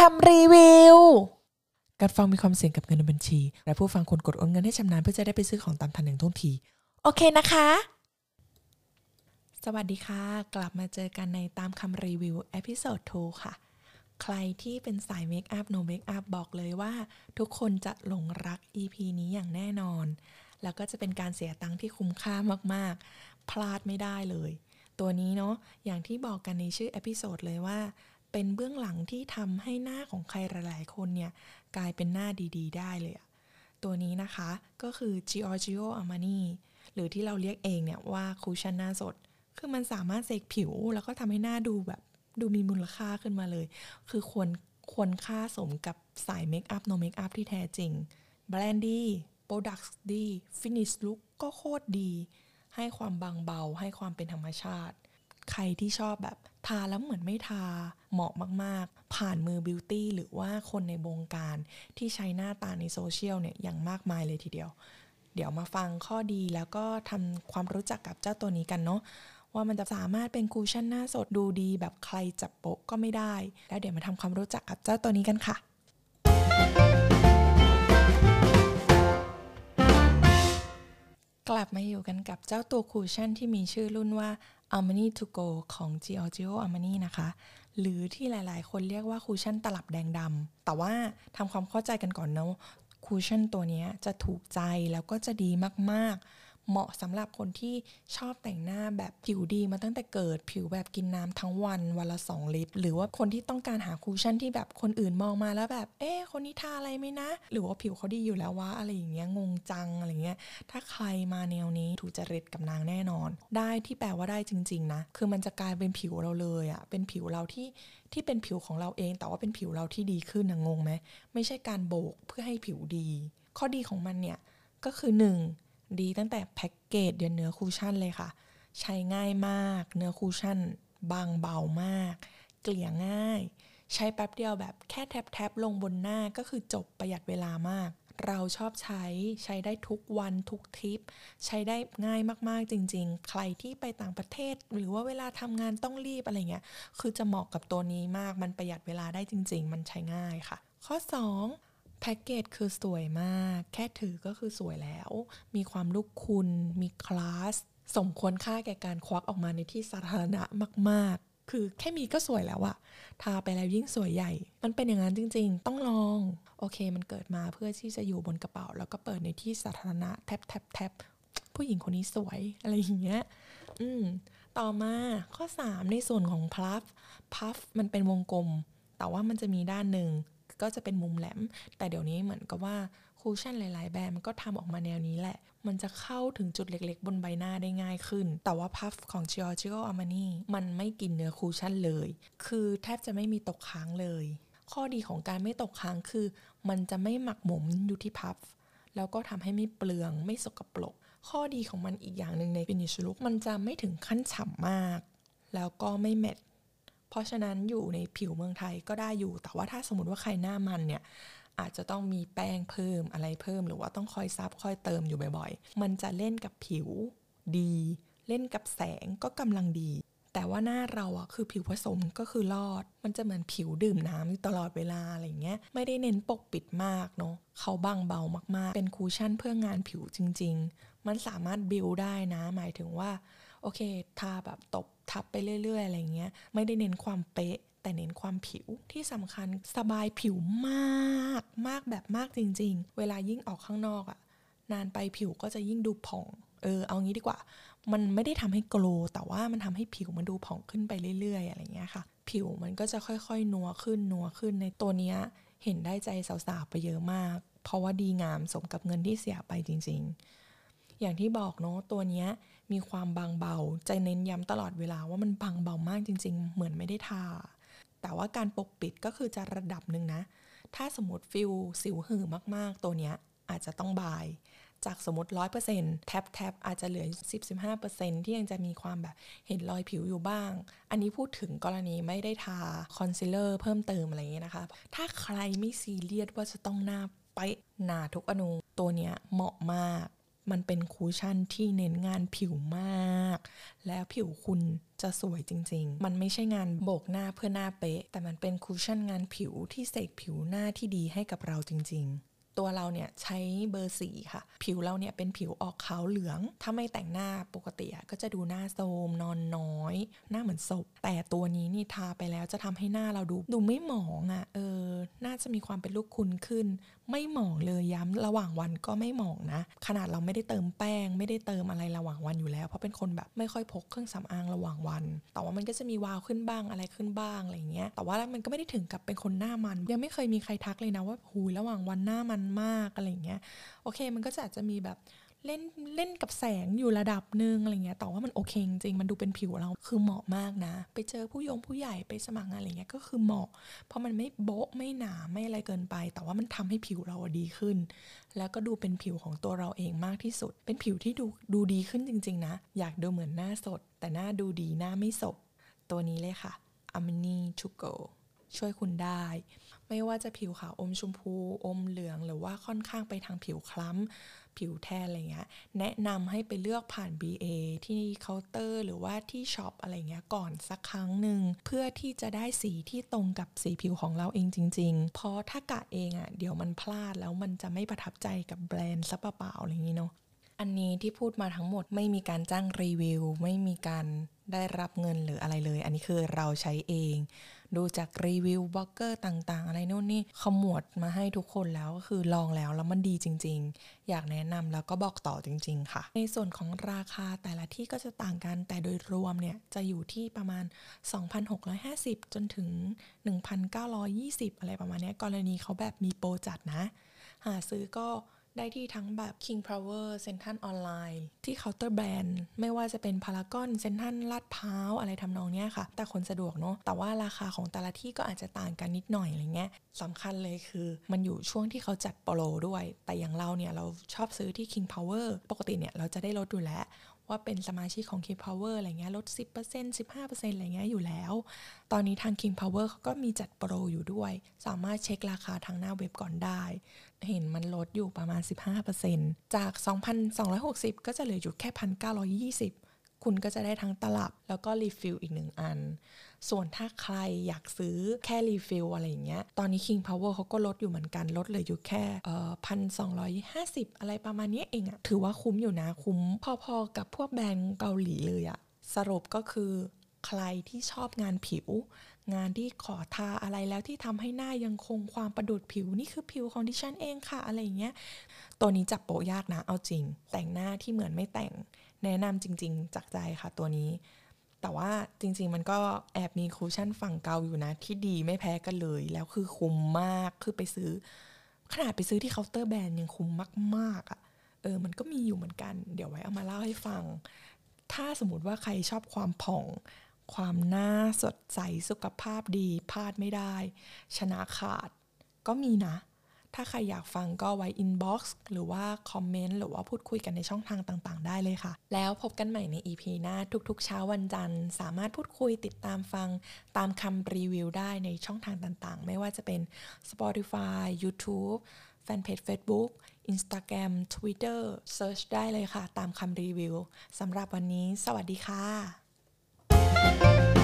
คำรีวิวการฟังมีความเสี่ยงกับเงินในบัญชี และผู้ฟังควรกดโอนเงินให้ชำนาญเพื่อจะได้ไปซื้อของตามทันหนึ่งท่องที โอเคนะคะ สวัสดีค่ะ กลับมาเจอกันในตามคำรีวิว episode 2ค่ะ ใครที่เป็นสาย makeup no makeup บอกเลยว่า ทุกคนจะหลงรัก EP นี้อย่างแน่นอน แล้วก็จะเป็นการเสียตังค์ที่คุ้มค่ามากๆ พลาดไม่ได้เลย ตัวนี้เนาะอย่างที่บอกกันในชื่อ episode เลยว่า เป็นเบื้องหลังที่ทำให้หน้าของใครหลายๆคนเนี่ยกลายเป็นหน้าดีๆ ได้เลยอะตัวนี้นะคะก็คือ Giorgio Armani หรือที่เราเรียกเองเนี่ยว่าคูชั่นหน้าสด คือมันสามารถเสกผิว แล้วก็ทำให้หน้าดูแบบดูมีมูลค่าขึ้นมาเลย คือควรควรค่าสมกับสาย makeup no makeup ที่แท้จริง แบรนด์ดี product ดี finish look ก็โคตรดี ให้ความบางเบา ให้ความเป็นธรรมชาติ ใครที่ชอบแบบ ทาแล้วเหมือนไม่ทาเหมาะมากๆ ผ่านมือ beauty หรือว่าคนในวงการที่ใช้หน้าตาในโซเชียลเนี่ยอย่างมากมายเลยทีเดียว เดี๋ยวมาฟังข้อดีแล้วก็ทำความรู้จักกับเจ้าตัวนี้กันเนาะว่ามันจะสามารถเป็นคูชั่นหน้าสดดูดีแบบใครจับโปะก็ไม่ได้ แล้วเดี๋ยวมาทำความรู้จักกับเจ้าตัวนี้กันค่ะกลับมาอยู่กันกับเจ้าตัวคูชั่นที่มีชื่อรุ่นว่า Armani to go ของ Giorgio Armani นะคะ หรือที่หลายๆ คนเรียกว่าคูชั่นตลับแดงดำ แต่ว่าทำความเข้าใจกันก่อนเนาะคูชั่นตัวนี้จะถูกใจแล้วก็จะดีมากๆ เหมาะสำหรับคนที่ชอบแต่งหน้าแบบผิวดีมาตั้งแต่เกิดผิวแบบกินน้ำทั้งวันวันละ 2 ลิตร หรือว่าคนที่ต้องการหาคูชั่นที่แบบคนอื่นมองมาแล้วแบบ เอ๊ะคนนี้ทาอะไรไหมนะ หรือว่าผิวเขาดีอยู่แล้ววะอะไรอย่างเงี้ยงงจังอะไรเงี้ยถ้าใครมาแนวนี้ถูกจริตกับนางแน่นอน ได้ที่แปลว่าได้จริง ๆ นะ คือมันจะกลายเป็นผิวเราเลยอะเป็นผิวเราที่ที่เป็นผิวของเราเอง แต่ว่าเป็นผิวเราที่ดีขึ้นนะงงไหมไม่ใช่การโบกเพื่อให้ผิวดี ข้อดีของมันเนี่ยก็คือ 1. ดีตั้งแต่แพ็กเกจเดียันเนื้อคูชั่นเลยค่ะ ใช้ง่ายมาก เนื้อคูชั่น บางเบามาก เกลี่ยง่าย ใช้แป๊บเดียวแบบแค่แท็บๆลงบนหน้าก็คือจบประหยัดเวลามาก เราชอบใช้ใช้ได้ทุกวันทุกทริป ใช้ได้ง่ายมากๆจริง ๆ ใครที่ไปต่างประเทศ หรือว่าเวลาทำงานต้องรีบอะไรเงี้ยคือจะเหมาะกับตัวนี้มากมันประหยัดเวลาได้จริง ๆ มันใช้ง่ายค่ะ ข้อ 2 แพ็กเกจคือสวยมาก แค่ถือก็คือสวยแล้ว มีความลูกคุณ มีคลาส สมควรค่าแก่การควักออกมาในที่สาธารณะมาก ๆ คือแค่มีก็สวยแล้วอะทาไปแล้วยิ่งสวยใหญ่ มันเป็นอย่างนั้นจริง ๆ ต้องลอง โอเค มันเกิดมาเพื่อที่จะอยู่บนกระเป๋า แล้วก็เปิดในที่สาธารณะแทบแทบแทบผู้หญิงคนนี้สวยอะไรอย่างเงี้ย อืม ต่อมาข้อ 3 ในส่วนของพัฟ พัฟมันเป็นวงกลม แต่ว่ามันจะมีด้านหนึ่ง ก็จะเป็นมุมแหลม แต่เดี๋ยวนี้เหมือนกับว่าคูชั่นหลาย ๆ แบรนด์มันก็ทำออกมาแนวนี้แหละ มันจะเข้าถึงจุดเล็ก ๆ บนใบหน้าได้ง่ายขึ้น แต่ว่าพัฟของ Giorgio Armani มันไม่กินเนื้อคูชั่นเลย คือแทบจะไม่มีตกค้างเลย ข้อดีของการไม่ตกค้างคือ มันจะไม่หมักหมมอยู่ที่พัฟแล้วก็ทำให้ไม่เปลืองไม่สกปรกข้อดีของมันอีกอย่างหนึ่งใน finish look มันจะไม่ถึงขั้นฉ่ำมาก แล้วก็ไม่แมต เพราะฉะนั้นอยู่ในผิวเมืองไทยก็ได้อยู่ แต่ว่าถ้าสมมติว่าใครหน้ามันเนี่ยอาจจะต้องมีแป้งเพิ่มอะไรเพิ่ม หรือว่าต้องคอยซับคอยเติมอยู่บ่อยๆ มันจะเล่นกับผิวดี เล่นกับแสงก็กำลังดี แต่ว่าหน้าเราอะคือผิวผสมก็คือรอด มันจะเหมือนผิวดื่มน้ำอยู่ตลอดเวลาอะไรเงี้ย ไม่ได้เน้นปกปิดมากเนาะเขาบางเบามากๆ เป็นคูชั่นเพื่องานผิวจริง ๆ มันสามารถบิวได้นะ หมายถึงว่าโอเคทาแบบตบ ทับไปเรื่อย ๆ อะไรเงี้ย ไม่ได้เน้นความเป๊ะ แต่เน้นความผิวที่สำคัญสบายผิวมากมากแบบมากจริง ๆ เวลายิ่งออกข้างนอกอะนานไปผิวก็จะยิ่งดูผ่องเออเอางี้ดีกว่า มันไม่ได้ทำให้โกลแต่ว่ามันทำให้ผิวมันดูผ่องขึ้นไปเรื่อย ๆ อะไรเงี้ยค่ะ ผิวมันก็จะค่อยๆ นัวขึ้นนัวขึ้นในตัวเนี้ยเห็นได้ใจสาวๆไปเยอะมาก เพราะว่าดีงามสมกับเงินที่เสียไปจริง ๆ อย่างที่บอกเนาะตัวเนี้ยมีความบางเบาใจเน้นย้ำตลอดเวลาว่ามันบางเบามากจริง ๆ เหมือนไม่ได้ทา แต่ว่าการปกปิดก็คือจะระดับหนึ่งนะ ถ้าสมมติผิวสิวเห่อมากๆ ตัวเนี้ยอาจจะต้อง bye จากสมมติ 100% tap tap อาจจะเหลือ 10-15%ที่ยังจะมีความแบบเห็นรอยผิวอยู่บ้าง อันนี้พูดถึงกรณีไม่ได้ทาคอนซีลเลอร์เพิ่มเติมอะไรอย่างเงี้ยนะคะ ถ้าใครไม่ซีเรียสว่าจะต้องหน้าเป๊ะหนาทุกอณูตัวเนี้ยเหมาะมาก มันเป็นคูชั่นที่เน้นงานผิวมาก แล้วผิวคุณจะสวยจริง ๆ มันไม่ใช่งานโบกหน้าเพื่อหน้าเป๊ะ แต่มันเป็นคูชั่นงานผิวที่เสกผิวหน้าที่ดีให้กับเราจริง ๆ ตัวเราเนี่ยใช้เบอร์สีค่ะ ผิวเราเนี่ยเป็นผิวออกขาวเหลือง ถ้าไม่แต่งหน้าปกติก็จะดูหน้าโทมนอนน้อย หน้าเหมือนศพ แต่ตัวนี้นี่ทาไปแล้วจะทำให้หน้าเราดูดูไม่หมองอะ่ะ เออ น่าจะมีความเป็นลูกคุณขึ้น ไม่หมองเลยย้ำระหว่างวันก็ไม่หมองนะ ขนาดเราไม่ได้เติมแป้ง ไม่ได้เติมอะไรระหว่างวันอยู่แล้ว เพราะเป็นคนแบบไม่ค่อยพกเครื่องสำอางระหว่างวัน แต่ว่ามันก็จะมีวาวขึ้นบ้างอะไรขึ้นบ้างอะไรเงี้ย แต่ว่ามันก็ไม่ได้ถึงกับเป็นคนหน้ามัน ยังไม่เคยมีใครทักเลยนะว่าหูระหว่างวันหน้ามันมากอะไรเงี้ยโอเค มันก็จะอาจจะมีแบบเล่นเล่นกับแสงอยู่ระดับหนึ่งอะไรเงี้ยแต่ว่ามันโอเคจริงมันดูเป็นผิวเราคือเหมาะมากนะ ไปเจอผู้ยงผู้ใหญ่ไปสมัครงานอะไรเงี้ยก็คือเหมาะ เพราะมันไม่โบ๊ะไม่หนาไม่อะไรเกินไป แต่ว่ามันทำให้ผิวเราดีขึ้น แล้วก็ดูเป็นผิวของตัวเราเองมากที่สุด เป็นผิวที่ดูดูดีขึ้นจริง ๆ นะ อยากดูเหมือนหน้าสด แต่หน้าดูดีหน้าไม่สบตัวนี้เลยค่ะ a m n i to go ช่วยคุณได้ ไม่ว่าจะผิวขาวอมชมพูอมเหลือง หรือว่าค่อนข้างไปทางผิวคล้ำผิวแทนอะไรเงี้ยแนะนำให้ไปเลือกผ่าน BA ที่เคาน์เตอร์หรือว่าที่ช็อปอะไรเงี้ยก่อนสักครั้งหนึ่งเพื่อที่จะได้สีที่ตรงกับสีผิวของเราเองจริง ๆ เพราะถ้ากะเองอะ่ะเดี๋ยวมันพลาดแล้วมันจะไม่ประทับใจกับแบรนด์ซะเปล่าๆอะไรอย่างนี้เนาะอันนี้ที่พูดมาทั้งหมดไม่มีการจ้างรีวิว ไม่มีการได้รับเงินหรืออะไรเลย อันนี้คือเราใช้เอง ดูจากรีวิวบล็อกเกอร์ต่างๆ อะไรนู่นนี่ขมวดมาให้ทุกคนแล้วก็คือลองแล้วแล้วมันดีจริง ๆ อยากแนะนำแล้วก็บอกต่อจริง ๆ ค่ะ ในส่วนของราคาแต่ละที่ก็จะต่างกันแต่โดยรวมเนี่ยจะอยู่ที่ประมาณ 2,650 จนถึง 1,920 อะไรประมาณนี้กรณีเขาแบบมีโปรจัดนะ หาซื้อก็ ได้ที่ทั้งแบบ King Power เซ็นทรัลออนไลน์ที่เคาน์เตอร์แบรนด์ไม่ว่าจะเป็นพารากอนเซ็นทรัลลาดพร้าวอะไรทำนองเนี้ยค่ะ แต่คนสะดวกเนาะแต่ว่าราคาของแต่ละที่ก็อาจจะต่างกันนิดหน่อยอะไรเงี้ยสำคัญเลยคือมันอยู่ช่วงที่เขาจัดโปรด้วย แต่อย่างเราเนี่ยเราชอบซื้อที่ King Power ปกติเนี่ยเราจะได้ลดอยู่แล้วว่าเป็นสมาชิกของ King Power อะไรเงี้ยลด 10% 15%อะไรเงี้ยอยู่แล้ว ตอนนี้ทาง King Power เขาก็มีจัดโปรอยู่ด้วย สามารถเช็คราคาทางหน้าเว็บก่อนได้ เห็นมันลดอยู่ประมาณ 15%จาก 2,260 ก็จะเหลืออยู่แค่ 1,920 คุณก็จะได้ทั้งตลับแล้วก็รีฟิลอีกหนึ่งอัน ส่วนถ้าใครอยากซื้อแค่รีฟิลอะไรอย่างเงี้ย ตอนนี้ King Power เขาก็ลดอยู่เหมือนกัน ลดเลยอยู่แค่พันสองร้อยห้าสิบอะไรประมาณนี้เองอะถือว่าคุ้มอยู่นะคุ้มพอๆกับพวกแบรนด์เกาหลีเลยอะสรุปก็คือ ใครที่ชอบงานผิว งานที่ขอทาอะไรแล้วที่ทำให้หน้ายังคงความประดุดผิวนี่คือผิวของดิฉันเองค่ะอะไรอย่างเงี้ยตัวนี้จับโปะยากนะเอาจริง แต่งหน้าที่เหมือนไม่แต่ง แนะนำจริง ๆ จากใจค่ะตัวนี้ แต่ว่าจริง ๆ มันก็แอบมีคูชั่นฝั่งเกาอยู่นะ ที่ดีไม่แพ้กันเลย แล้วคือคุ้มมากคือไปซื้อ ขนาดไปซื้อที่เคาน์เตอร์แบรนด์ยังคุ้มมากๆอะ่ะเออ มันก็มีอยู่เหมือนกัน เดี๋ยวไว้เอามาเล่าให้ฟัง ถ้าสมมติว่าใครชอบความผ่อง ความหน้าสดใสสุขภาพดีพลาดไม่ได้ ชนะขาด ก็มีนะ ถ้าใครอยากฟังก็ไว้ inbox หรือว่าคอมเมนต์หรือว่าพูดคุยกันในช่องทางต่างๆ ได้เลยค่ะ แล้วพบกันใหม่ใน EP หน้าทุกๆ เช้าวันจันทร์ สามารถพูดคุยติดตามฟังตามคำรีวิวได้ในช่องทางต่างๆ ไม่ว่าจะเป็น Spotify YouTube แฟนเพจ Facebook Instagram Twitter Search ได้เลยค่ะ ตามคำรีวิวสำหรับวันนี้ สวัสดีค่ะ Bye.